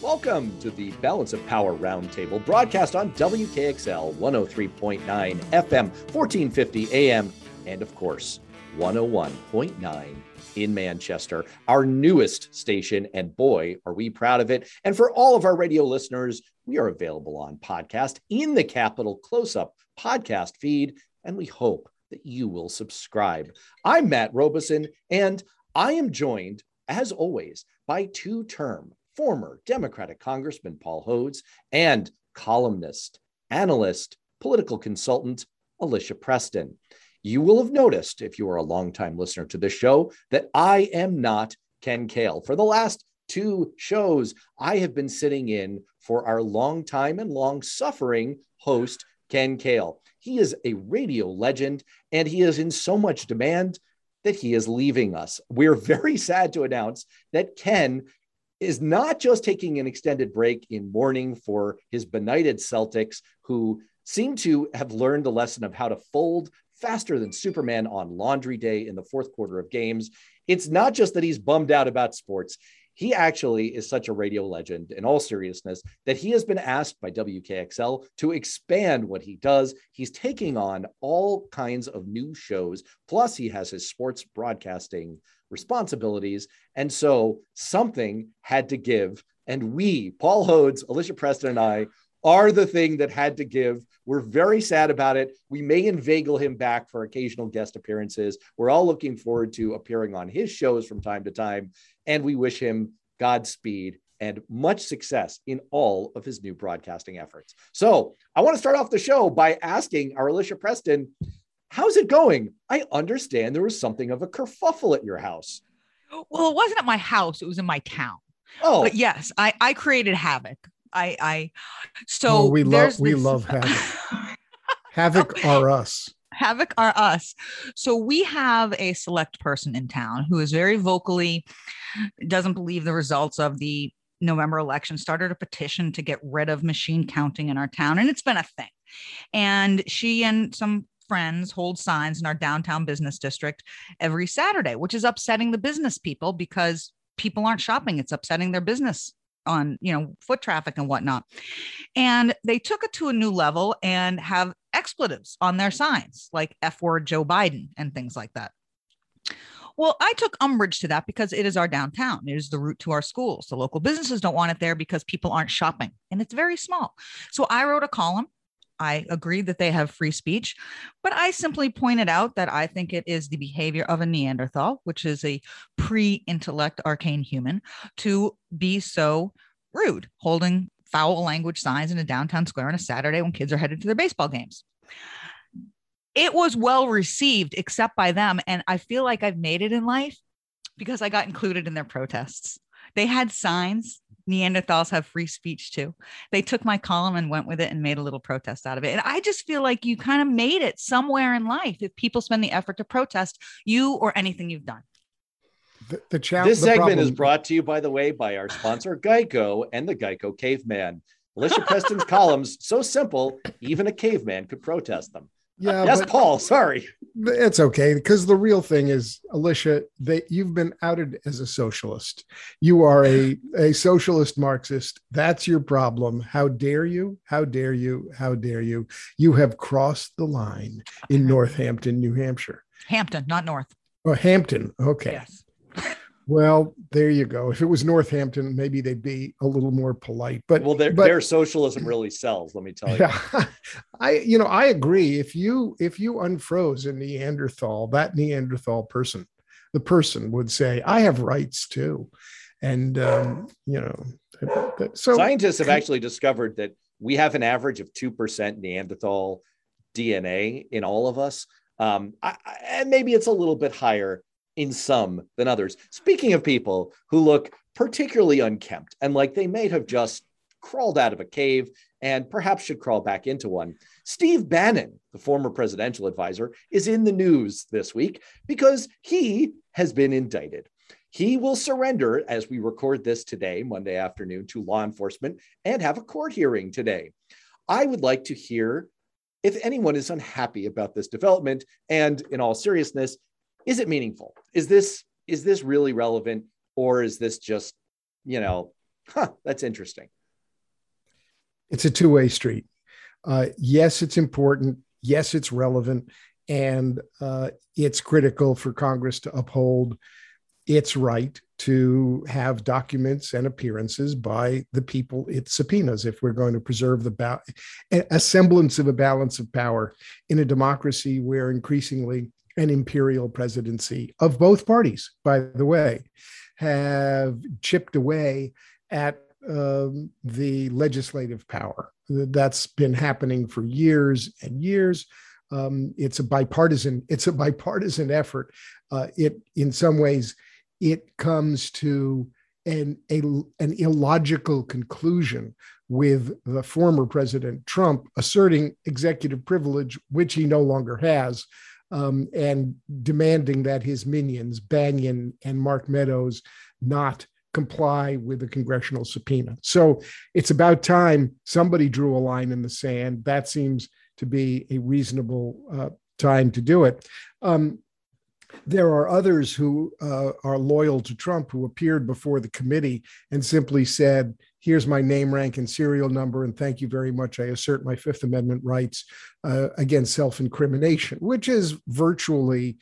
Welcome to the Balance of Power Roundtable broadcast on WKXL 103.9 FM, 1450 AM, and of course, 101.9 in Manchester, our newest station. And boy, are we proud of it. And for all of our radio listeners, we are available on podcast in the Capital Close Up podcast feed. And we hope that you will subscribe. I'm Matt Robison, and I am joined, as always, by two term former Democratic Congressman Paul Hodes and columnist, analyst, political consultant Alicia Preston. You will have noticed, if you are a longtime listener to this show, that I am not Ken Cail. For the last two shows, I have been sitting in for our longtime and long suffering host, Ken Cail. He is a radio legend and he is in so much demand that he is leaving us. We're very sad to announce that Ken is not just taking an extended break in mourning for his benighted Celtics, who seem to have learned the lesson of how to fold faster than Superman on laundry day in the fourth quarter of games. It's not just that he's bummed out about sports. He actually is such a radio legend in all seriousness that he has been asked by WKXL to expand what he does. He's taking on all kinds of new shows. Plus, he has his sports broadcasting responsibilities. And so something had to give. And we, Paul Hodes, Alicia Preston, and I, are the thing that had to give. We're very sad about it. We may inveigle him back for occasional guest appearances. We're all looking forward to appearing on his shows from time to time. And we wish him Godspeed and much success in all of his new broadcasting efforts. So I want to start off the show by asking our Alicia Preston, how's it going? I understand there was something of a kerfuffle at your house. Well, it wasn't at my house, it was in my town. Oh, But yes, I, I created havoc. I I oh, so Oh, we love we this- love havoc. Havoc are us. Havoc are us. So we have a select person in town who is very vocally doesn't believe the results of the November election, started a petition to get rid of machine counting in our town. And it's been a thing. And she and some friends hold signs in our downtown business district every Saturday, which is upsetting the business people because people aren't shopping. It's upsetting their business on you know foot traffic and whatnot. And they took it to a new level and have expletives on their signs like f word joe biden and things like that. Well i took umbrage to that because it is our downtown. It is the route to our schools. The local businesses don't want it there because people aren't shopping and it's very small. So i wrote a column I agree that they have free speech, but I simply pointed out that I think it is the behavior of a Neanderthal, which is a pre intellect arcane human, to be so rude, holding foul language signs in a downtown square on a Saturday when kids are headed to their baseball games. It was well received, except by them. And I feel like I've made it in life because I got included in their protests. They had signs. Neanderthals have free speech too. They took my column and went with it and made a little protest out of it. And I just feel like you kind of made it somewhere in life if people spend the effort to protest you or anything you've done. The, the challenge. this segment is brought to you, by the way, by our sponsor, Geico and the Geico Caveman. Alicia Preston's columns, so simple, even a caveman could protest them. Yeah, yes, but Paul, sorry. it's okay because the real thing is, Alicia, they you've been outed as a socialist. You are a a socialist Marxist. That's your problem. How dare you? How dare you? How dare you? You have crossed the line in Northampton, New Hampshire. Hampton, not North. Oh, Hampton. Okay. Yes. Well, there you go. If it was Northampton, maybe they'd be a little more polite. But Well, their, but, their socialism really sells, let me tell you. yeah, I you know I agree. If you if you unfroze a Neanderthal, that Neanderthal person, the person would say, "I have rights too," and um, you know, so Scientists have actually discovered that we have an average of 2% Neanderthal DNA in all of us. Um, I, I- and maybe it's a little bit higher in some than others. Speaking of people who look particularly unkempt and like they may have just crawled out of a cave and perhaps should crawl back into one, Steve Bannon, the former presidential advisor, is in the news this week because he has been indicted. He will surrender as we record this today, Monday afternoon, to law enforcement and have a court hearing today. I would like to hear if anyone is unhappy about this development and in all seriousness, is it meaningful? Is this is this really relevant or is this just, you know, Huh, that's interesting. It's a two way street. Uh, yes, it's important. Yes, it's relevant. And uh, it's critical for Congress to uphold its right to have documents and appearances by the people it subpoenas if we're going to preserve the ba- a semblance of a balance of power in a democracy where increasingly an imperial presidency of both parties, by the way, have chipped away at um, the legislative power. That's been happening for years and years. Um, it's a bipartisan. It's a bipartisan effort. Uh, it, in some ways, it comes to an a, an illogical conclusion with the former President Trump asserting executive privilege, which he no longer has, um, and demanding that his minions, Bannon and Mark Meadows, not comply with the congressional subpoena. So it's about time somebody drew a line in the sand. That seems to be a reasonable uh, time to do it. Um, there are others who uh, are loyal to Trump who appeared before the committee and simply said, Here's my name, rank, and serial number, and thank you very much. I assert my Fifth Amendment rights uh, against self incrimination, which is virtually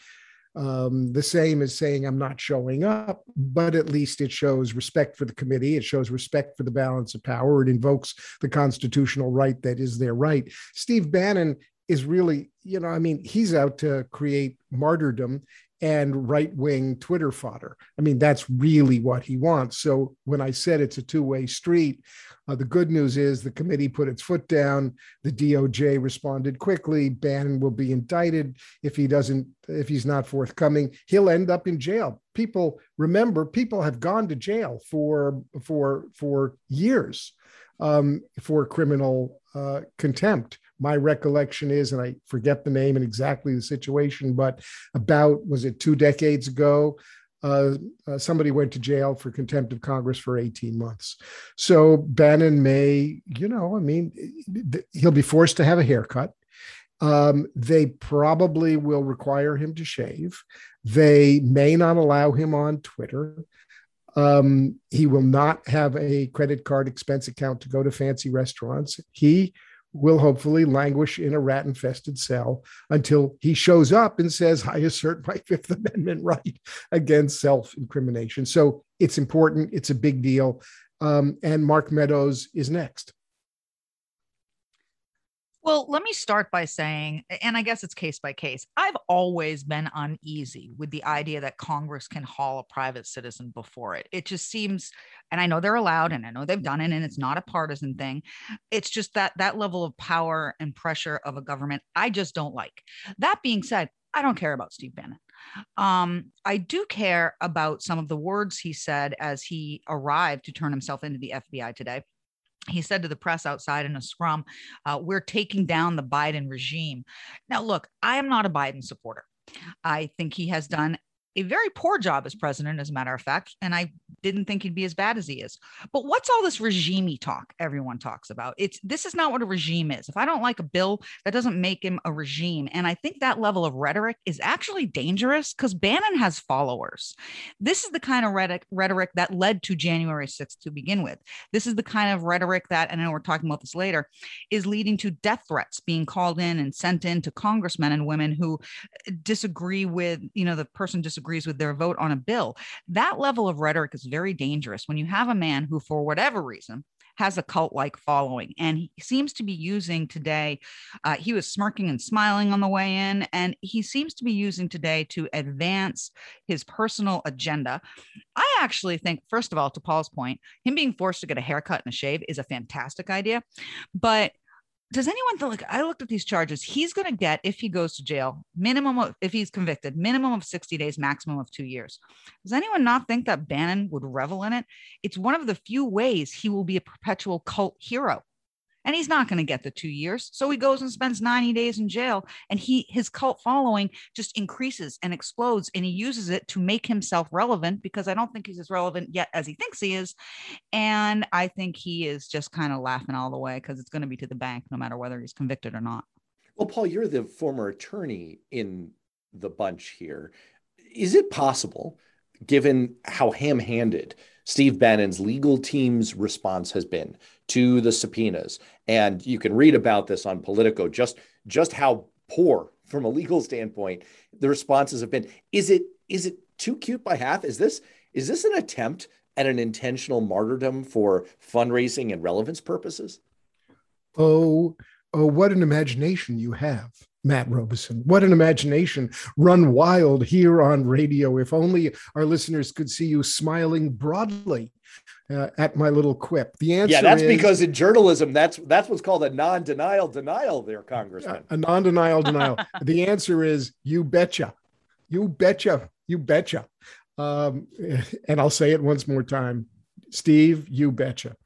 um, the same as saying I'm not showing up, but at least it shows respect for the committee. It shows respect for the balance of power. It invokes the constitutional right that is their right. Steve Bannon is really, you know, I mean, he's out to create martyrdom and right wing Twitter fodder. I mean, that's really what he wants. So when I said it's a two way street, uh, the good news is the committee put its foot down. The DOJ responded quickly. Bannon will be indicted if he doesn't, if he's not forthcoming. He'll end up in jail. People remember, people have gone to jail for for for years um, for criminal uh, contempt my recollection is, and I forget the name and exactly the situation, but about, was it two decades ago? Uh, uh, somebody went to jail for contempt of Congress for 18 months. So Bannon may, you know, I mean, he'll be forced to have a haircut. Um, they probably will require him to shave. They may not allow him on Twitter. Um, he will not have a credit card expense account to go to fancy restaurants. He will hopefully languish in a rat infested cell until he shows up and says, I assert my Fifth Amendment right against self incrimination. So it's important, it's a big deal. Um, and Mark Meadows is next. Well, let me start by saying, and I guess it's case by case, I've always been uneasy with the idea that Congress can haul a private citizen before it. It just seems, and I know they're allowed and I know they've done it and it's not a partisan thing. It's just that that level of power and pressure of a government, I just don't like. That being said, I don't care about Steve Bannon. Um, I do care about some of the words he said as he arrived to turn himself into the FBI today he said to the press outside in a scrum, uh, We're taking down the Biden regime. Now, look, I am not a Biden supporter. I think he has done a very poor job as president, as a matter of fact. And I didn't think he'd be as bad as he is. But what's all this regime talk everyone talks about? It's this is not what a regime is. If I don't like a bill, that doesn't make him a regime. And I think that level of rhetoric is actually dangerous because Bannon has followers. This is the kind of rhetoric, rhetoric that led to January 6th to begin with. This is the kind of rhetoric that, and I know we're talking about this later, is leading to death threats being called in and sent in to congressmen and women who eh, disagree with, you know, the person disagrees disagrees with their vote on a bill. That level of rhetoric is very dangerous when you have a man who, for whatever reason, has a cult like following. And he seems to be using today, uh, he was smirking and smiling on the way in, and he seems to be using today to advance his personal agenda. I actually think, first of all, to Paul's point, him being forced to get a haircut and a shave is a fantastic idea. But does anyone think like I looked at these charges? He's going to get if he goes to jail, minimum of if he's convicted, minimum of 60 days, maximum of two years. Does anyone not think that Bannon would revel in it? It's one of the few ways he will be a perpetual cult hero and he's not going to get the two years. So he goes and spends 90 days in jail, and he his cult following just increases and explodes, and he uses it to make himself relevant because I don't think he's as relevant yet as he thinks he is, and I think he is just kind of laughing all the way because it's going to be to the bank no matter whether he's convicted or not. Well, Paul, you're the former attorney in the bunch here. Is it possible given how ham handed Steve Bannon's legal team's response has been to the subpoenas. And you can read about this on Politico, just, just how poor from a legal standpoint the responses have been. Is it is it too cute by half? Is this is this an attempt at an intentional martyrdom for fundraising and relevance purposes? Oh, oh, what an imagination you have. Matt Robison. What an imagination. Run wild here on radio. If only our listeners could see you smiling broadly uh, at my little quip. The answer Yeah, that's is, because in journalism, that's that's what's called a non-denial denial there, Congressman. A, a non-denial denial. the answer is you betcha. You betcha. You betcha. Um, and I'll say it once more time. Steve, you betcha.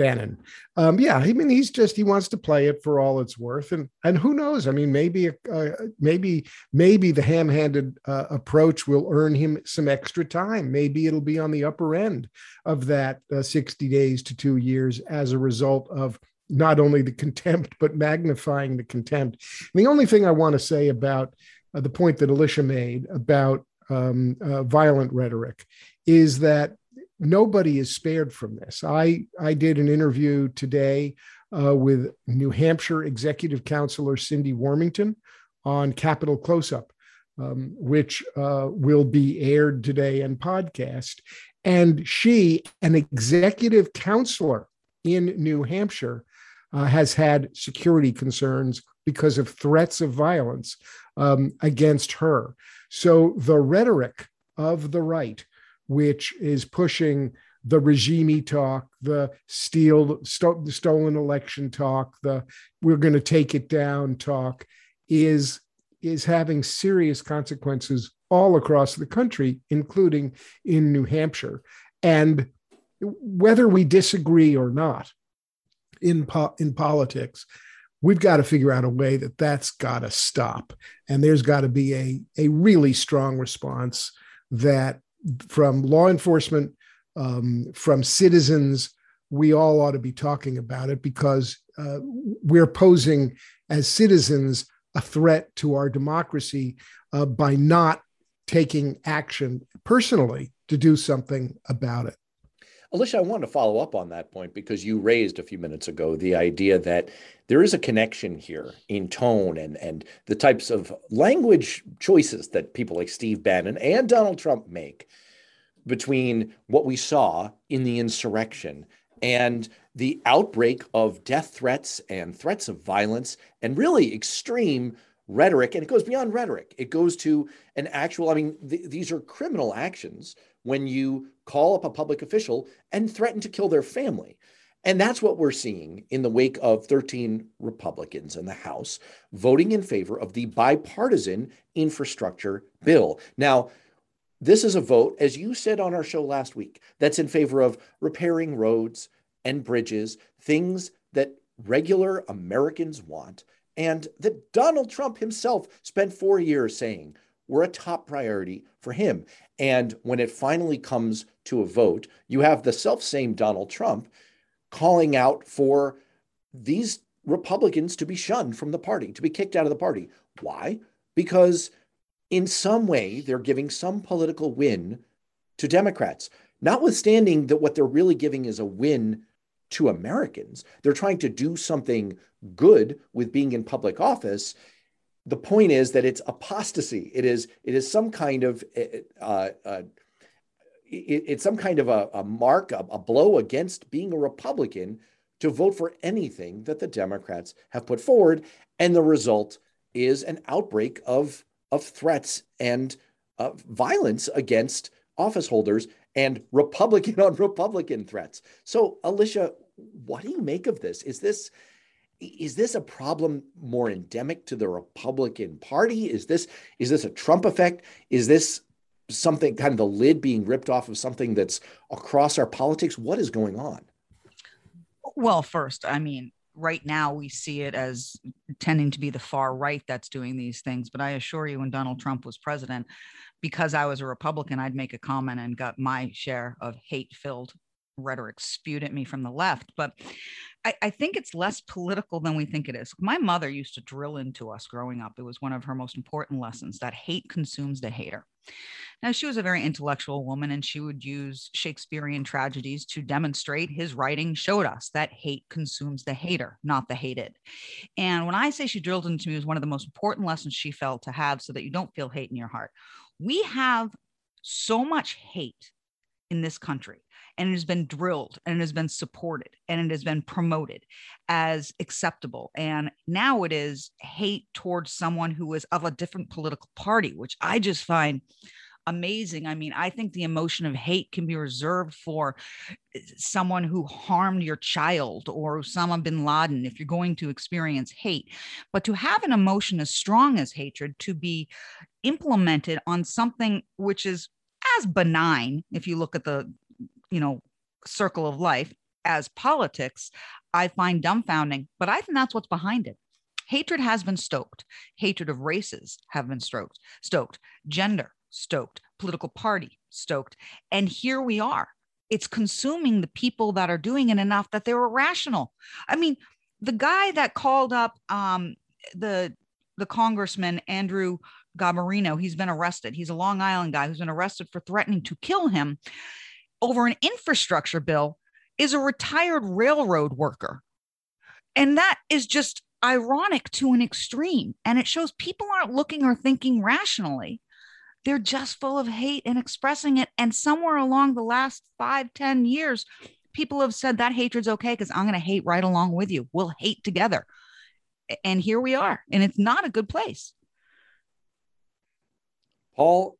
Bannon. Um, yeah, I mean, he's just he wants to play it for all it's worth, and and who knows? I mean, maybe uh, maybe maybe the ham-handed uh, approach will earn him some extra time. Maybe it'll be on the upper end of that uh, sixty days to two years as a result of not only the contempt but magnifying the contempt. And the only thing I want to say about uh, the point that Alicia made about um, uh, violent rhetoric is that nobody is spared from this. I, I did an interview today uh, with New Hampshire Executive Councilor Cindy Warmington on Capital Close Up, um, which uh, will be aired today and podcast. And she, an executive councilor in New Hampshire, uh, has had security concerns because of threats of violence um, against her. So the rhetoric of the right which is pushing the regime talk, the steal, sto- the stolen election talk, the we're going to take it down talk, is is having serious consequences all across the country, including in New Hampshire. And whether we disagree or not in po- in politics, we've got to figure out a way that that's got to stop, and there's got to be a a really strong response that from law enforcement, um, from citizens, we all ought to be talking about it because uh, we're posing as citizens a threat to our democracy uh, by not taking action personally to do something about it. Alicia, I want to follow up on that point because you raised a few minutes ago the idea that there is a connection here in tone and, and the types of language choices that people like Steve Bannon and Donald Trump make between what we saw in the insurrection and the outbreak of death threats and threats of violence and really extreme rhetoric. And it goes beyond rhetoric, it goes to an actual, I mean, th- these are criminal actions when you call up a public official and threaten to kill their family. And that's what we're seeing in the wake of 13 Republicans in the House voting in favor of the bipartisan infrastructure bill. Now, this is a vote, as you said on our show last week, that's in favor of repairing roads and bridges, things that regular Americans want, and that Donald Trump himself spent four years saying were a top priority for him. And when it finally comes to a vote, you have the self same Donald Trump calling out for these Republicans to be shunned from the party, to be kicked out of the party. Why? Because in some way they're giving some political win to Democrats, notwithstanding that what they're really giving is a win to Americans. They're trying to do something good with being in public office. The point is that it's apostasy. It is it is some kind of uh, uh, it, it's some kind of a, a mark, a, a blow against being a Republican to vote for anything that the Democrats have put forward, and the result is an outbreak of of threats and uh, violence against office holders and Republican on Republican threats. So, Alicia, what do you make of this? Is this is this a problem more endemic to the Republican Party? Is this is this a Trump effect? Is this something kind of the lid being ripped off of something that's across our politics? What is going on? Well, first, I mean, right now we see it as tending to be the far right that's doing these things. But I assure you, when Donald Trump was president, because I was a Republican, I'd make a comment and got my share of hate filled rhetoric spewed at me from the left, but I, I, think it's less political than we think it is. My mother used to drill into us growing up. It was one of her most important lessons that hate consumes the hater. Now, she was a very intellectual woman, and she would use Shakespearean tragedies to demonstrate his writing showed us that hate consumes the hater, not the hated. And when I say she drilled into me, it was one of the most important lessons she felt to have so that you don't feel hate in your heart. We have so much hate in this country and it has been drilled and it has been supported and it has been promoted as acceptable. And now it is hate towards someone who is of a different political party which i just find amazing. I mean i think the emotion of hate can be reserved for eh, someone who harmed your child or Osama bin Laden if you're going to experience hate. But to have an emotion as strong as hatred to be implemented on something which is as benign if you look at the you know circle of life as politics i find dumbfounding but i think that's what's behind it. Hatred has been stoked. Hatred of races have been stoked stoked. Gender stoked. Political party stoked. And here we are. It's consuming the people that are doing it enough that they're irrational i mean the guy that called up um, the the congressman andrew Garbarino, he's been arrested. He's a Long Island guy who's been arrested for threatening to kill him over an infrastructure bill is a retired railroad worker. And that is just ironic to an extreme. And it shows people aren't looking or thinking rationally. They're just full of hate and expressing it. And somewhere along the last five, ten years, people have said that hatred's okay because I'm going to hate right along with you. We'll hate together. And here we are. And it's not a good place. Paul,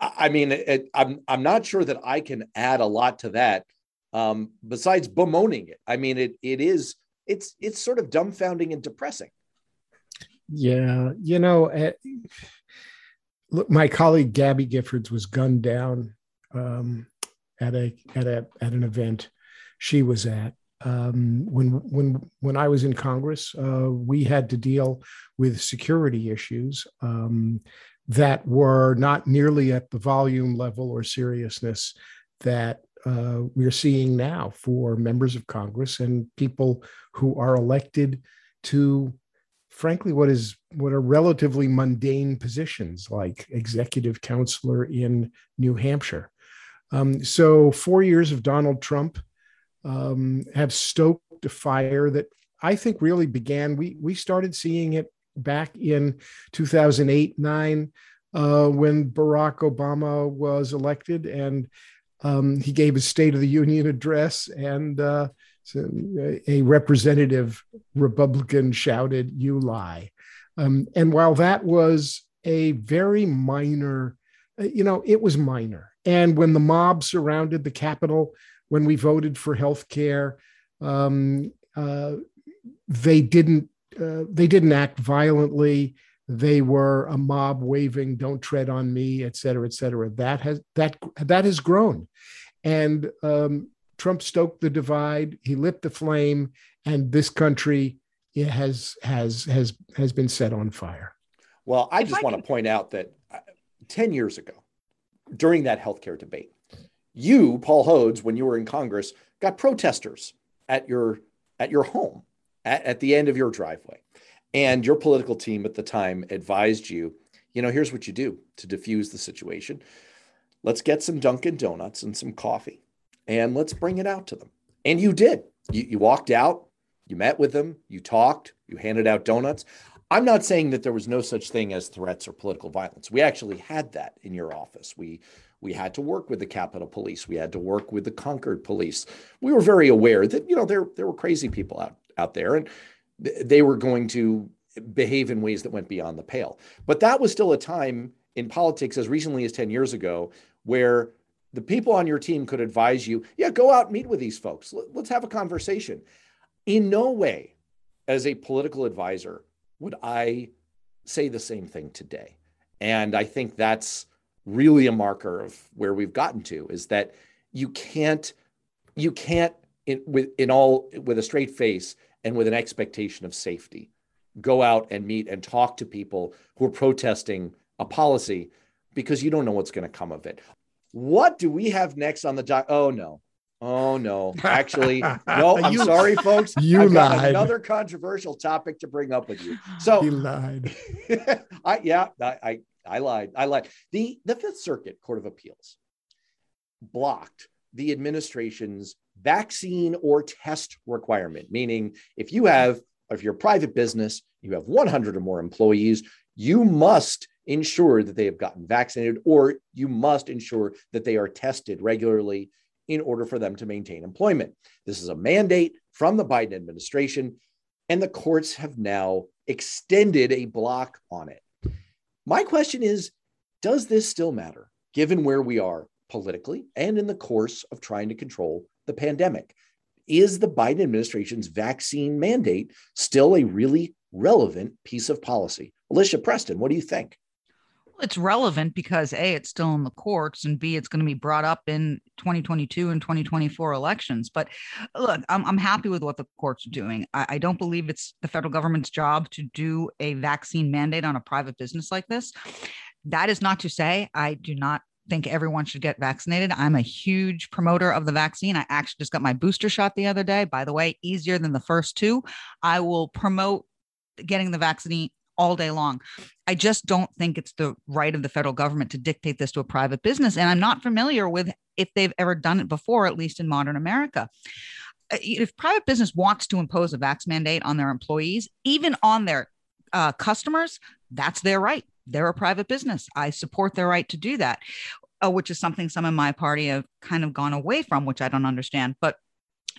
I mean, it, I'm I'm not sure that I can add a lot to that. Um, besides bemoaning it, I mean, it it is it's it's sort of dumbfounding and depressing. Yeah, you know, uh, look, my colleague Gabby Giffords was gunned down um, at a at a at an event she was at. Um, when when when I was in Congress, uh, we had to deal with security issues. Um, that were not nearly at the volume level or seriousness that uh, we're seeing now for members of Congress and people who are elected to, frankly, what is what are relatively mundane positions like executive councilor in New Hampshire. Um, so four years of Donald Trump um, have stoked a fire that I think really began. We we started seeing it back in 2008 9 uh, when Barack Obama was elected, and um, he gave his State of the Union address, and uh, so a representative Republican shouted, "You lie!" Um, and while that was a very minor, uh, you know, it was minor. And when the mob surrounded the Capitol, when we voted for health care, um, uh, they didn't uh, they didn't act violently. They were a mob waving "Don't tread on me," et cetera, et cetera. That has that that has grown, and um, Trump stoked the divide. He lit the flame, and this country has has has has been set on fire. Well, I just I want can... to point out that uh, ten years ago, during that healthcare debate, you, Paul Hodes, when you were in Congress, got protesters at your at your home at, at the end of your driveway. And your political team at the time advised you, you know, here's what you do to diffuse the situation. Let's get some Dunkin' Donuts and some coffee and let's bring it out to them. And you did. You, you walked out, you met with them, you talked, you handed out donuts. I'm not saying that there was no such thing as threats or political violence. We actually had that in your office. We we had to work with the Capitol Police. We had to work with the Concord Police. We were very aware that you know there there were crazy people out out there, and they were going to behave in ways that went beyond the pale. But that was still a time in politics as recently as 10 years ago where the people on your team could advise you, yeah, go out meet with these folks. Let's have a conversation. In no way, as a political advisor, would I say the same thing today. And I think that's really a marker of where we've gotten to is that you can't you can't in, with in all with a straight face and with an expectation of safety go out and meet and talk to people who are protesting a policy because you don't know what's going to come of it what do we have next on the doc oh no Oh no! Actually, no. I'm You- sorry, folks. you I've lied. another controversial topic to bring up with you. So he lied. I yeah, I, I I lied. I lied. The the Fifth Circuit Court of Appeals blocked the administration's vaccine or test requirement, meaning if you have if you're a private business, you have 100 or more employees, you must ensure that they have gotten vaccinated or you must ensure that they are tested regularly in order for them to maintain employment. This is a mandate from the Biden administration, and the courts have now extended a block on it. My question is Does this still matter given where we are politically and in the course of trying to control the pandemic? Is the Biden administration's vaccine mandate still a really relevant piece of policy? Alicia Preston, what do you think? It's relevant because A, it's still in the courts, and B, it's going to be brought up in 2022 and 2024 elections. But look, I'm, I'm happy with what the courts are doing. I, I don't believe it's the federal government's job to do a vaccine mandate on a private business like this. That is not to say I do not think everyone should get vaccinated. I'm a huge promoter of the vaccine. I actually just got my booster shot the other day. By the way, easier than the first two. I will promote getting the vaccine all day long. I just don't think it's the right of the federal government to dictate this to a private business. And I'm not familiar with if they've ever done it before, at least in modern America. Uh, If private business wants to impose a vax mandate on their employees, even on their uh, customers, that's their right. They're a private business. I support their right to do that, uh, which is something some in my party have kind of gone away from, which I don't understand. But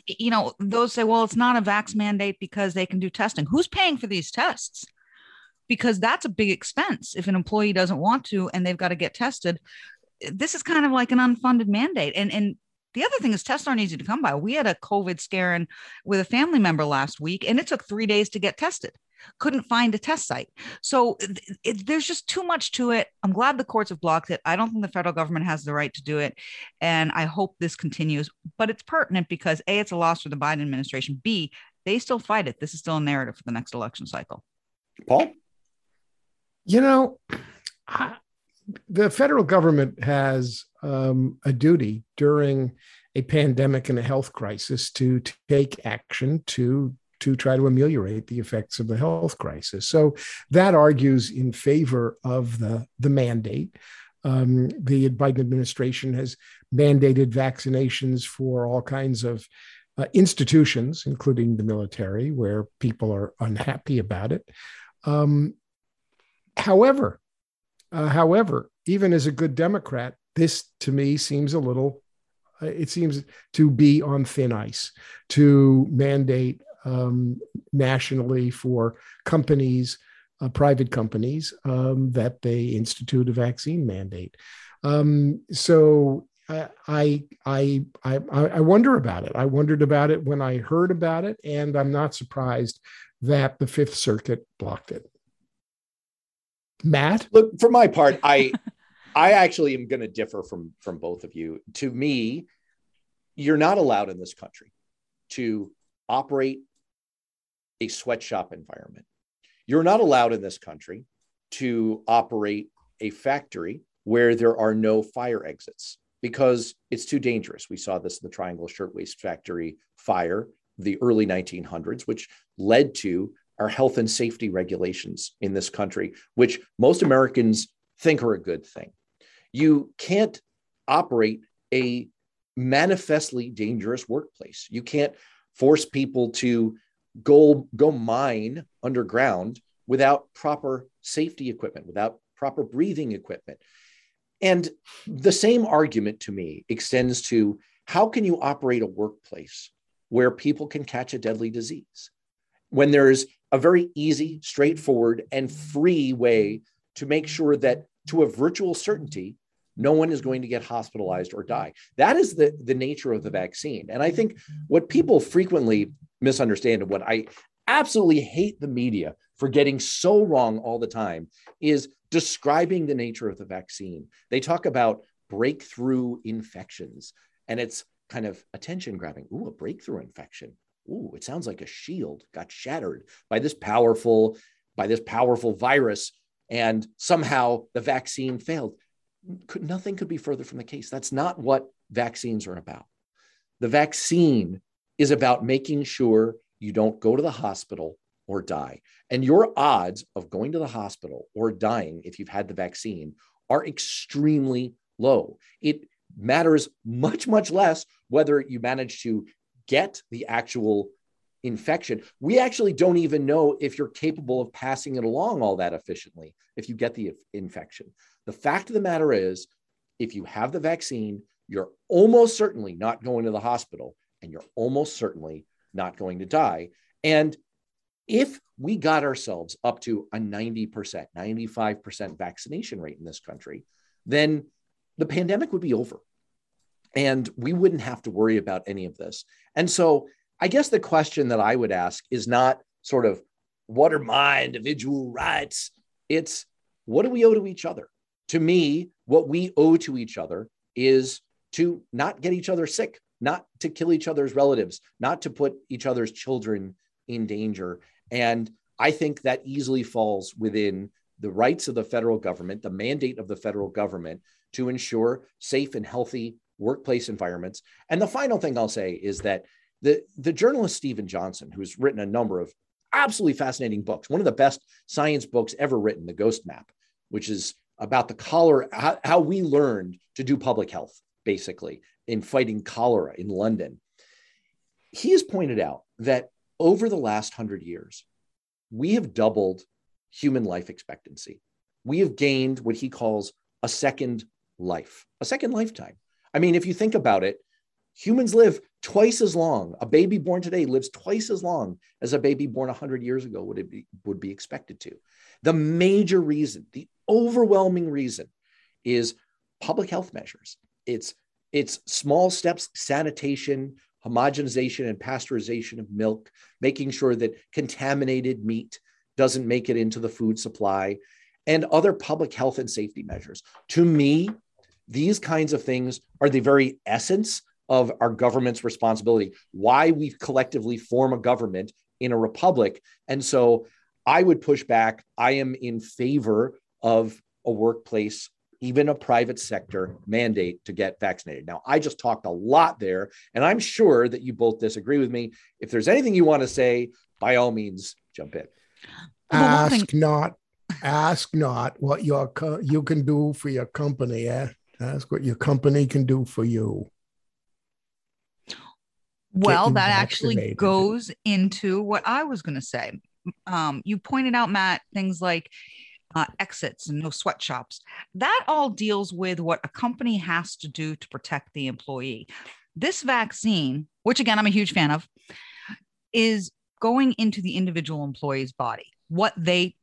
you know, those say, well, it's not a vax mandate because they can do testing. Who's paying for these tests? Because that's a big expense if an employee doesn't want to and they've got to get tested. This is kind of like an unfunded mandate. And and the other thing is tests aren't easy to come by. We had a COVID scare in, with a family member last week, and it took three days to get tested. Couldn't find a test site. So it, it, there's just too much to it. I'm glad the courts have blocked it. I don't think the federal government has the right to do it. And I hope this continues. But it's pertinent because A, it's a loss for the Biden administration. B, they still fight it. This is still a narrative for the next election cycle. Paul? You know, I, the federal government has um, a duty during a pandemic and a health crisis to take action to to try to ameliorate the effects of the health crisis. So that argues in favor of the the mandate. Um, the Biden administration has mandated vaccinations for all kinds of uh, institutions, including the military, where people are unhappy about it. Um, however, uh, however, even as a good Democrat, this to me seems a little, uh, it seems to be on thin ice to mandate um, nationally for companies, uh, private companies, um, that they institute a vaccine mandate. Um, so I, I, I, I, wonder about it. I wondered about it when I heard about it, and I'm not surprised that the Fifth Circuit blocked it. Matt? Look, for my part, I I actually am going to differ from from both of you. To me, you're not allowed in this country to operate a sweatshop environment. You're not allowed in this country to operate a factory where there are no fire exits because it's too dangerous. We saw this in the Triangle Shirtwaist Factory fire, the early 1900s, which led to our health and safety regulations in this country, which most Americans think are a good thing. You can't operate a manifestly dangerous workplace. You can't force people to go go mine underground without proper safety equipment, without proper breathing equipment. And the same argument to me extends to how can you operate a workplace where people can catch a deadly disease when there's a very easy, straightforward, and free way to make sure that to a virtual certainty, no one is going to get hospitalized or die. That is the, the nature of the vaccine. And I think what people frequently misunderstand and what I absolutely hate the media for getting so wrong all the time is describing the nature of the vaccine. They talk about breakthrough infections, and it's kind of attention grabbing. Ooh, a breakthrough infection. Ooh, it sounds like a shield got shattered by this powerful, by this powerful virus, and somehow the vaccine failed. Could, nothing could be further from the case. That's not what vaccines are about. The vaccine is about making sure you don't go to the hospital or die. And your odds of going to the hospital or dying if you've had the vaccine are extremely low. It matters much, much less whether you manage to get the actual infection. We actually don't even know if you're capable of passing it along all that efficiently if you get the infection. The fact of the matter is, if you have the vaccine, you're almost certainly not going to the hospital and you're almost certainly not going to die. And if we got ourselves up to a 90%, 95% vaccination rate in this country, then the pandemic would be over and we wouldn't have to worry about any of this. And so I guess the question that I would ask is not sort of what are my individual rights? It's what do we owe to each other? To me, what we owe to each other is to not get each other sick, not to kill each other's relatives, not to put each other's children in danger. And I think that easily falls within the rights of the federal government, the mandate of the federal government to ensure safe and healthy workplace environments. And the final thing I'll say is that the, the journalist Steven Johnson, who's written a number of absolutely fascinating books, one of the best science books ever written, The Ghost Map, which is about the cholera, how, how we learned to do public health, basically, in fighting cholera in London. He has pointed out that over the last hundred years, we have doubled human life expectancy. We have gained what he calls a second life, a second lifetime. I mean, if you think about it, humans live twice as long. A baby born today lives twice as long as a baby born 100 years ago would, be, would be expected to. The major reason, the overwhelming reason, is public health measures. It's, it's small steps, sanitation, homogenization and pasteurization of milk, making sure that contaminated meat doesn't make it into the food supply, and other public health and safety measures. To me, these kinds of things are the very essence of our government's responsibility, why we collectively form a government in a republic. And so I would push back. I am in favor of a workplace, even a private sector mandate to get vaccinated. Now, I just talked a lot there, and I'm sure that you both disagree with me. If there's anything you want to say, by all means, jump in. Ask not, ask not what your co- you can do for your company. Eh? Ask what your company can do for you. Well, that actually goes into what I was going to say. Um, you pointed out, Matt, things like uh, exits and no sweatshops. That all deals with what a company has to do to protect the employee. This vaccine, which again, I'm a huge fan of, is going into the individual employee's body. What they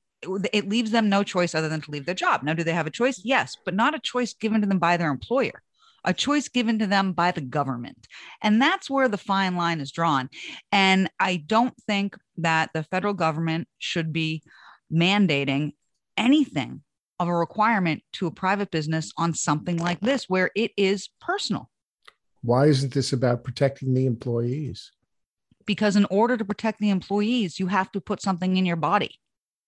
it leaves them no choice other than to leave their job. Now, do they have a choice? Yes, but not a choice given to them by their employer, a choice given to them by the government. And that's where the fine line is drawn. And I don't think that the federal government should be mandating anything of a requirement to a private business on something like this, where it is personal. Why isn't this about protecting the employees? Because in order to protect the employees, you have to put something in your body.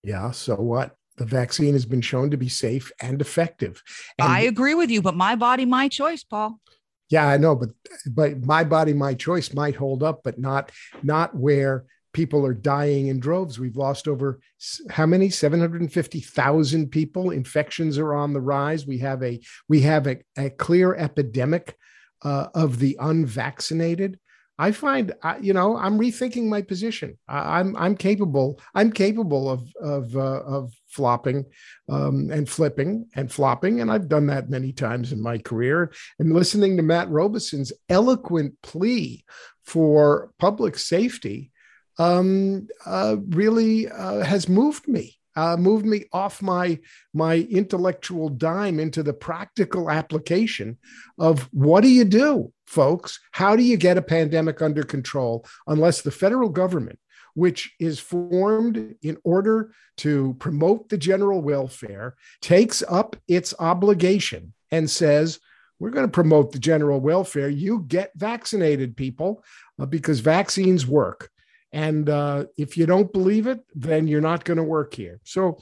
Yeah. So what? The vaccine has been shown to be safe and effective. And I agree with you, but my body, my choice, Paul. Yeah, I know, but but my body, my choice might hold up, but not not where people are dying in droves. We've lost over how many? 750,000 people. Infections are on the rise. We have a we have a, a clear epidemic uh, of the unvaccinated. I find, you know, I'm rethinking my position. I'm I'm capable. I'm capable of of uh, of flopping um, and flipping and flopping, and I've done that many times in my career. And listening to Matt Robison's eloquent plea for public safety um, uh, really uh, has moved me uh, moved me off my my intellectual dime into the practical application of what do you do, folks? How do you get a pandemic under control unless the federal government, which is formed in order to promote the general welfare, takes up its obligation and says, we're going to promote the general welfare. You get vaccinated, people, uh, because vaccines work. And uh, if you don't believe it, then you're not going to work here. So,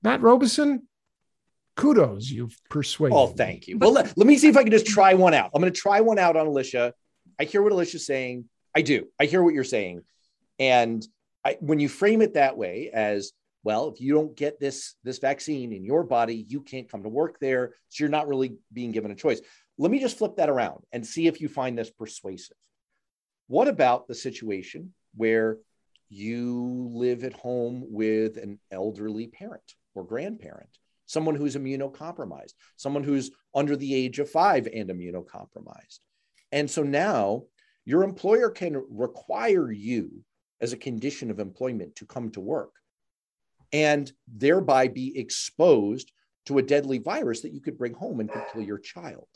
Matt Robison, kudos, you've persuaded. Oh, thank you. Well, let, let me see if I can just try one out. I'm going to try one out on Alicia. I hear what Alicia's saying. I do. I hear what you're saying. And I, when you frame it that way as well, if you don't get this this vaccine in your body, you can't come to work there. So you're not really being given a choice. Let me just flip that around and see if you find this persuasive. What about the situation where you live at home with an elderly parent or grandparent, someone who's immunocompromised, someone who's under the age of five and immunocompromised? And so now your employer can require you as a condition of employment to come to work and thereby be exposed to a deadly virus that you could bring home and could kill your child.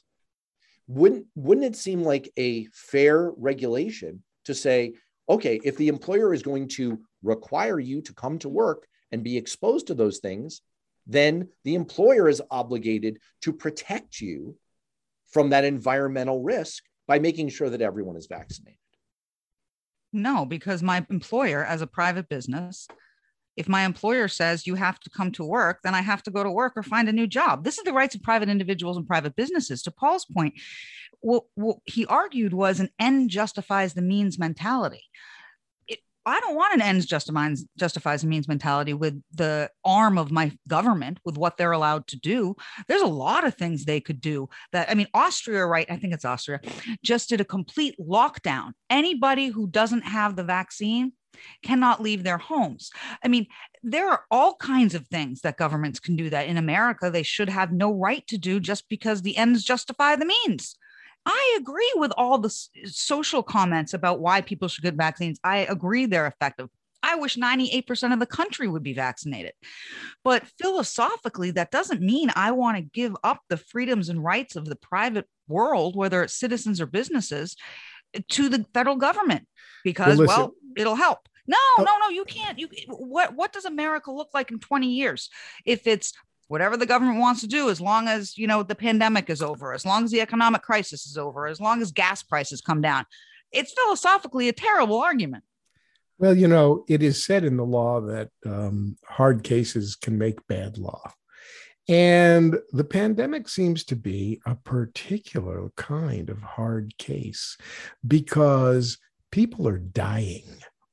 Wouldn't, wouldn't it seem like a fair regulation to say, okay, if the employer is going to require you to come to work and be exposed to those things, then the employer is obligated to protect you from that environmental risk by making sure that everyone is vaccinated. No, because my employer, as a private business, if my employer says you have to come to work, then I have to go to work or find a new job. This is the rights of private individuals and private businesses. To Paul's point, what, what he argued was an end justifies the means mentality. I don't want an ends justifies justifies means mentality with the arm of my government with what they're allowed to do. There's a lot of things they could do that I mean Austria right I think it's Austria just did a complete lockdown. Anybody who doesn't have the vaccine cannot leave their homes. I mean, there are all kinds of things that governments can do that in America they should have no right to do just because the ends justify the means. I agree with all the social comments about why people should get vaccines. I agree they're effective. I wish 98% of the country would be vaccinated. But philosophically, that doesn't mean I want to give up the freedoms and rights of the private world, whether it's citizens or businesses, eh, to the federal government because, well, well it'll help. No, oh. no, no, you can't. You what what does America look like in 20 years if it's whatever the government wants to do as long as you know the pandemic is over as long as the economic crisis is over as long as gas prices come down it's philosophically a terrible argument well you know it is said in the law that um, hard cases can make bad law and the pandemic seems to be a particular kind of hard case because people are dying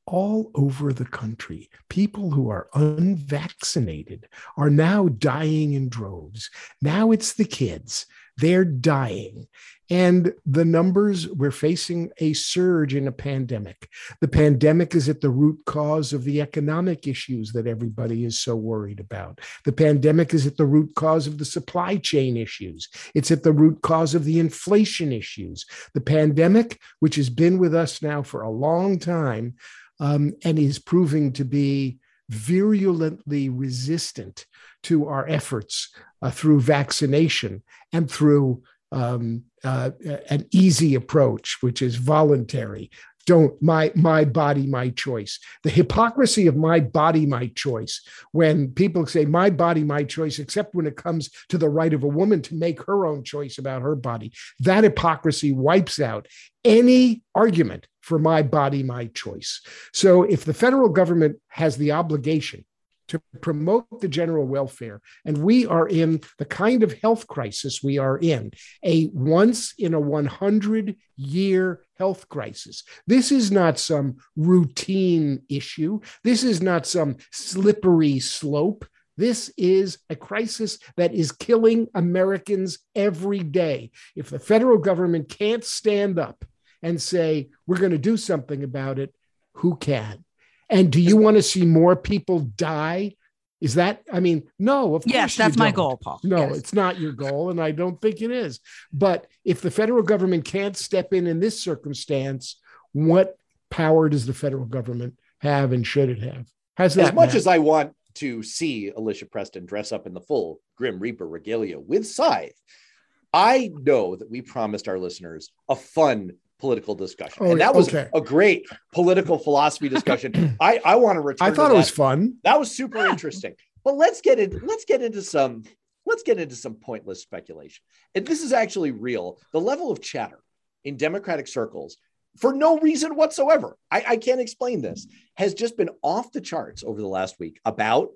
all over the country. People who are unvaccinated are now dying in droves. Now it's the kids, they're dying. And the numbers, we're facing a surge in a pandemic. The pandemic is at the root cause of the economic issues that everybody is so worried about. The pandemic is at the root cause of the supply chain issues. It's at the root cause of the inflation issues. The pandemic, which has been with us now for a long time, um, and is proving to be virulently resistant to our efforts uh, through vaccination and through um, uh, an easy approach, which is voluntary. Don't my my body, my choice. The hypocrisy of my body, my choice. When people say my body, my choice, except when it comes to the right of a woman to make her own choice about her body, that hypocrisy wipes out any argument for my body, my choice. So if the federal government has the obligation to promote the general welfare. And we are in the kind of health crisis we are in, a once in a 100 year health crisis. This is not some routine issue. This is not some slippery slope. This is a crisis that is killing Americans every day. If the federal government can't stand up and say, we're going to do something about it, who can? And do you want to see more people die? Is that, I mean, no, of course. Yes, that's my goal, Paul. No, yes. it's not your goal. And I don't think it is. But if the federal government can't step in in this circumstance, what power does the federal government have and should it have? Has that as much matter? as I want to see Alicia Preston dress up in the full Grim Reaper regalia with Scythe, I know that we promised our listeners a fun political discussion. Oh, and that was okay. a great political philosophy discussion. I, I want to return. I thought it was fun. That was super interesting. But let's get in, let's get into some let's get into some pointless speculation. And this is actually real. The level of chatter in Democratic circles for no reason whatsoever. I, I can't explain this, has just been off the charts over the last week about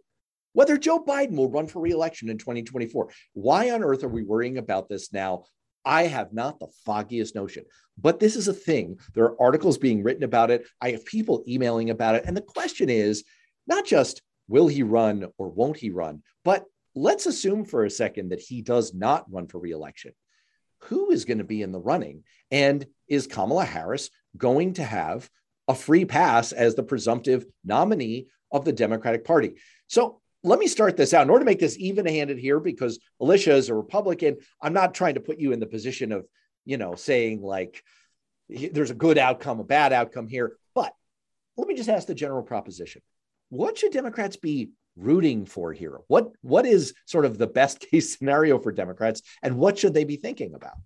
whether Joe Biden will run for reelection in 2024. Why on earth are we worrying about this now? I have not the foggiest notion. But this is a thing. There are articles being written about it. I have people emailing about it. And the question is not just will he run or won't he run, but let's assume for a second that he does not run for reelection. Who is going to be in the running? And is Kamala Harris going to have a free pass as the presumptive nominee of the Democratic Party? So let me start this out in order to make this even handed here, because Alicia is a Republican. I'm not trying to put you in the position of, you know, saying like there's a good outcome, a bad outcome here. But let me just ask the general proposition. What should Democrats be rooting for here? What what is sort of the best case scenario for Democrats and what should they be thinking about?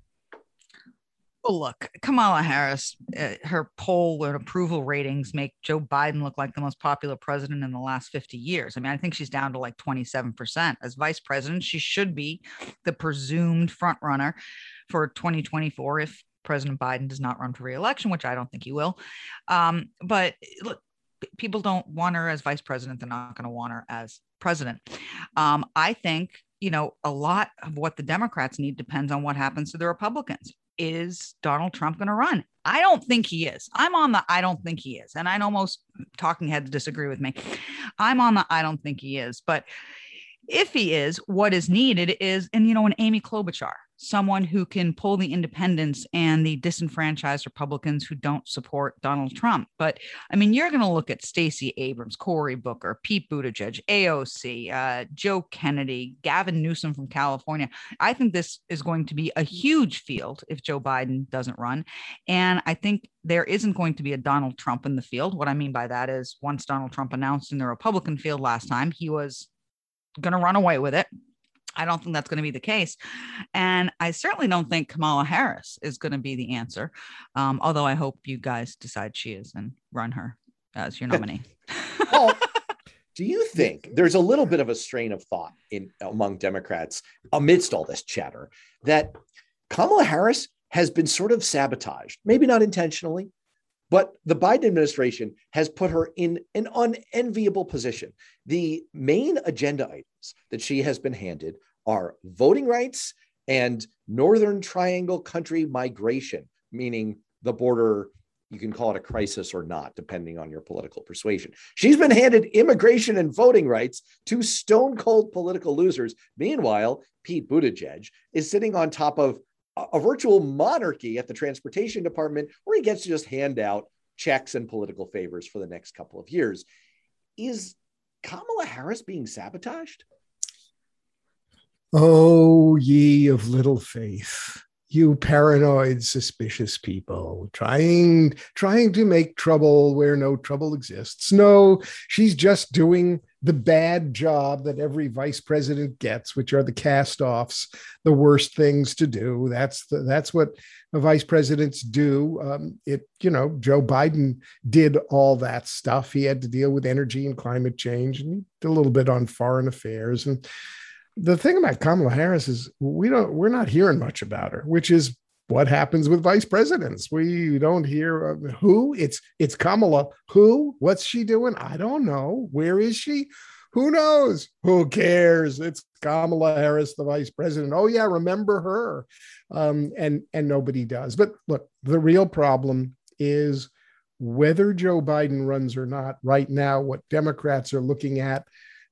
Well, look, Kamala Harris, uh, her poll and approval ratings make Joe Biden look like the most popular president in the last 50 years. I mean, I think she's down to like 27%. As vice president, she should be the presumed frontrunner for 2024 if President Biden does not run for reelection, which I don't think he will. Um, but look, people don't want her as vice president. They're not going to want her as president. Um, I think, you know, a lot of what the Democrats need depends on what happens to the Republicans is Donald Trump going to run? I don't think he is. I'm on the I don't think he is. And I know most talking heads disagree with me. I'm on the I don't think he is. But if he is, what is needed is, and you know, an Amy Klobuchar someone who can pull the independents and the disenfranchised Republicans who don't support Donald Trump. But I mean, you're going to look at Stacey Abrams, Cory Booker, Pete Buttigieg, AOC, uh, Joe Kennedy, Gavin Newsom from California. I think this is going to be a huge field if Joe Biden doesn't run. And I think there isn't going to be a Donald Trump in the field. What I mean by that is once Donald Trump announced in the Republican field last time, he was going to run away with it I don't think that's going to be the case. And I certainly don't think Kamala Harris is going to be the answer. Um, although I hope you guys decide she is and run her as your nominee. well, do you think there's a little bit of a strain of thought in among Democrats amidst all this chatter that Kamala Harris has been sort of sabotaged, maybe not intentionally, but the Biden administration has put her in an unenviable position. The main agenda items that she has been handed are voting rights and Northern Triangle country migration, meaning the border. You can call it a crisis or not, depending on your political persuasion. She's been handed immigration and voting rights to stone cold political losers. Meanwhile, Pete Buttigieg is sitting on top of a virtual monarchy at the transportation department where he gets to just hand out checks and political favors for the next couple of years. Is Kamala Harris being sabotaged? Oh, ye of little faith you paranoid suspicious people trying trying to make trouble where no trouble exists no she's just doing the bad job that every vice president gets which are the cast-offs the worst things to do. That's the, that's what vice presidents do. Um, it you know joe biden did all that stuff. He had to deal with energy and climate change and a little bit on foreign affairs. And the thing about Kamala Harris is we don't we're not hearing much about her, which is what happens with vice presidents. We don't hear who it's it's Kamala. Who? What's she doing? I don't know. Where is she? Who knows? Who cares? It's Kamala Harris, the vice president. Oh yeah, remember her? Um, and and nobody does. But look, the real problem is whether Joe Biden runs or not. Right now, what Democrats are looking at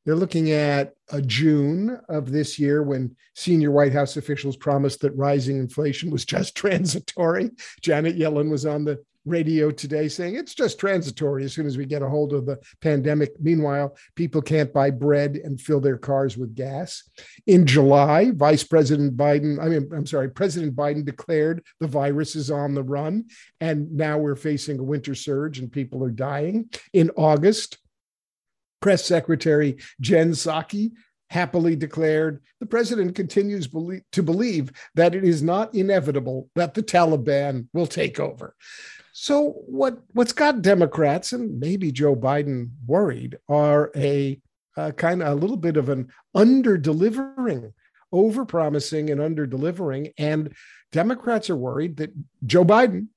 they're looking at a June of this year when senior White House officials promised that rising inflation was just transitory. Janet Yellen was on the radio today saying it's just transitory as soon as we get a hold of the pandemic. Meanwhile, people can't buy bread and fill their cars with gas. In July, Vice President Biden, I mean, I'm sorry, President Biden declared the virus is on the run, and now we're facing a winter surge and people are dying. In August, Press Secretary Jen Psaki happily declared the president continues to believe that it is not inevitable that the Taliban will take over. So what what's got Democrats and maybe Joe Biden worried are a, kind of a little bit of an under delivering, over promising and under delivering, and Democrats are worried that Joe Biden,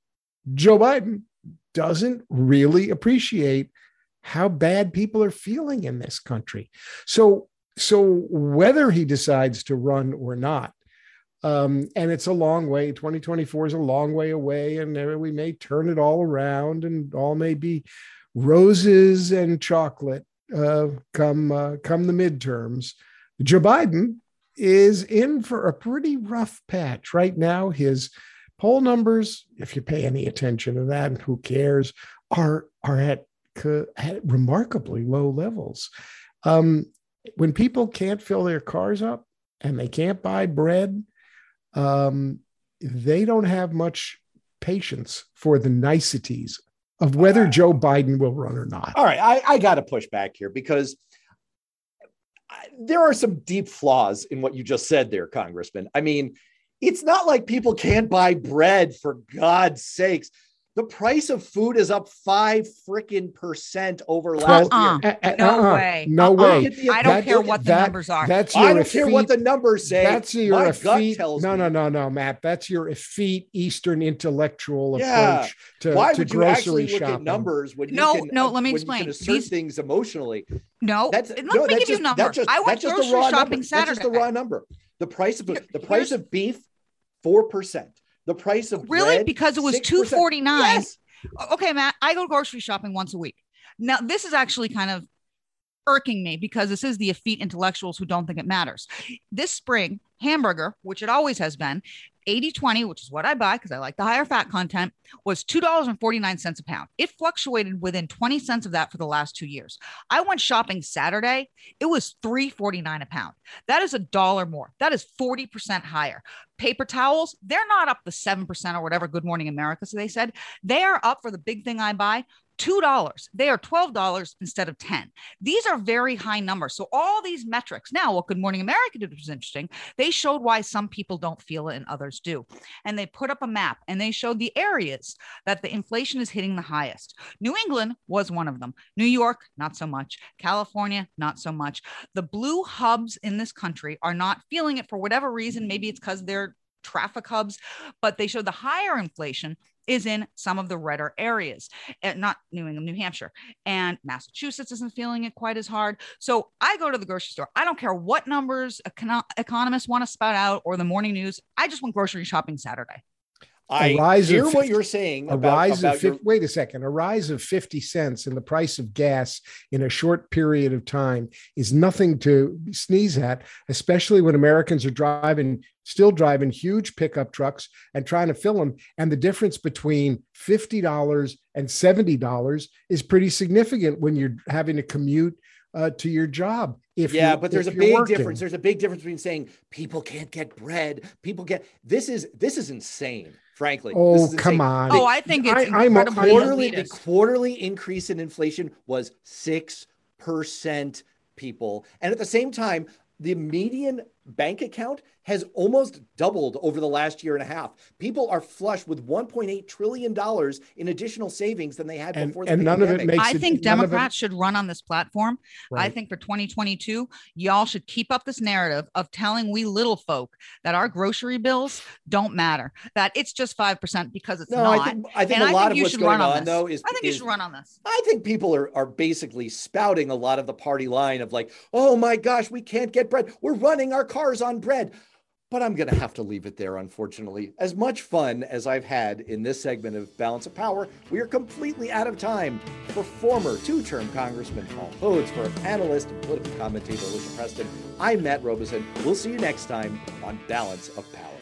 Joe Biden doesn't really appreciate how bad people are feeling in this country. So, so whether he decides to run or not, Um, and it's a long way. 2024 is a long way away, and we may turn it all around, and all may be roses and chocolate uh, come uh, come the midterms. Joe Biden is in for a pretty rough patch right now. His poll numbers, if you pay any attention to that, and who cares, are are at, at remarkably low levels. Um, when people can't fill their cars up and they can't buy bread, um, they don't have much patience for the niceties of whether right. Joe Biden will run or not. All right, I, I got to push back here because I, there are some deep flaws in what you just said there, Congressman. I mean, it's not like people can't buy bread for God's sakes. The price of food is up five freaking percent over last uh-uh. year. Uh, no uh-uh. way. No uh-uh. way. I don't that, care what the numbers are. That's your I don't effete, care what the numbers say. That's your My effete, gut tells no, me. no, no, no, Matt. That's your effete Eastern intellectual yeah. approach to, Why to would grocery you actually shopping. look at numbers when no, you can, no, let me when explain. You can assert These, things emotionally. No, that's, let no, me give just, you a number. Just, I went grocery shopping number. Saturday. That's just the raw number. The price of the price of beef, four percent. The price of really bread, because it was two forty nine. Yes okay, Matt, I go grocery shopping once a week. Now, this is actually kind of irking me because this is the effete intellectuals who don't think it matters. This spring, hamburger, which it always has been, 80 20, which is what I buy because I like the higher fat content, was $2.49 a pound. It fluctuated within 20 cents of that for the last two years. I went shopping Saturday, it was $3.49 a pound. That is a dollar more. That is 40% higher. Paper towels, they're not up the 7% or whatever Good Morning America. So they said they are up for the big thing I buy $2. They are $12 instead of 10. These are very high numbers. So all these metrics. Now, what Good Morning America did was interesting. They showed why some people don't feel it and others do. And they put up a map and they showed the areas that the inflation is hitting the highest. New England was one of them. New York, not so much. California, not so much. The blue hubs in this country are not feeling it for whatever reason. Maybe it's because they're traffic hubs, but they show the higher inflation is in some of the redder areas, and not New England, New Hampshire, and Massachusetts isn't feeling it quite as hard. So I go to the grocery store. I don't care what numbers econ- economists want to spout out or the morning news. I just went grocery shopping Saturday. I rise hear 50, what you're saying. A about, rise about of 50, your... wait a second. A rise of fifty cents in the price of gas in a short period of time is nothing to sneeze at, especially when Americans are driving, still driving huge pickup trucks and trying to fill them. And the difference between fifty dollars and seventy dollars is pretty significant when you're having to commute uh, to your job. If yeah, but there's a big working. difference. There's a big difference between saying people can't get bread. People get this is this is insane frankly. Oh, come on. Oh, I think it's I, am a quarterly, the quarterly increase in inflation was 6% people. And at the same time, the median bank account has almost doubled over the last year and a half. People are flush with 1.8 trillion dollars in additional savings than they had and, before. and none pandemic. of it makes. I it, think Democrats should run on this platform. Right. I think for 2022, y'all should keep up this narrative of telling we little folk that our grocery bills don't matter. That it's just five percent because it's no, not. I think, I think and a lot of what's going on, on though is I think is, you should run on this. I think people are are basically spouting a lot of the party line of like, oh my gosh, we can't get bread. We're running our cars on bread. But I'm going to have to leave it there, unfortunately. As much fun as I've had in this segment of Balance of Power, we are completely out of time. For former two term Congressman Paul Hodes, for analyst and political commentator Alicia Preston, I'm Matt Robison. We'll see you next time on Balance of Power.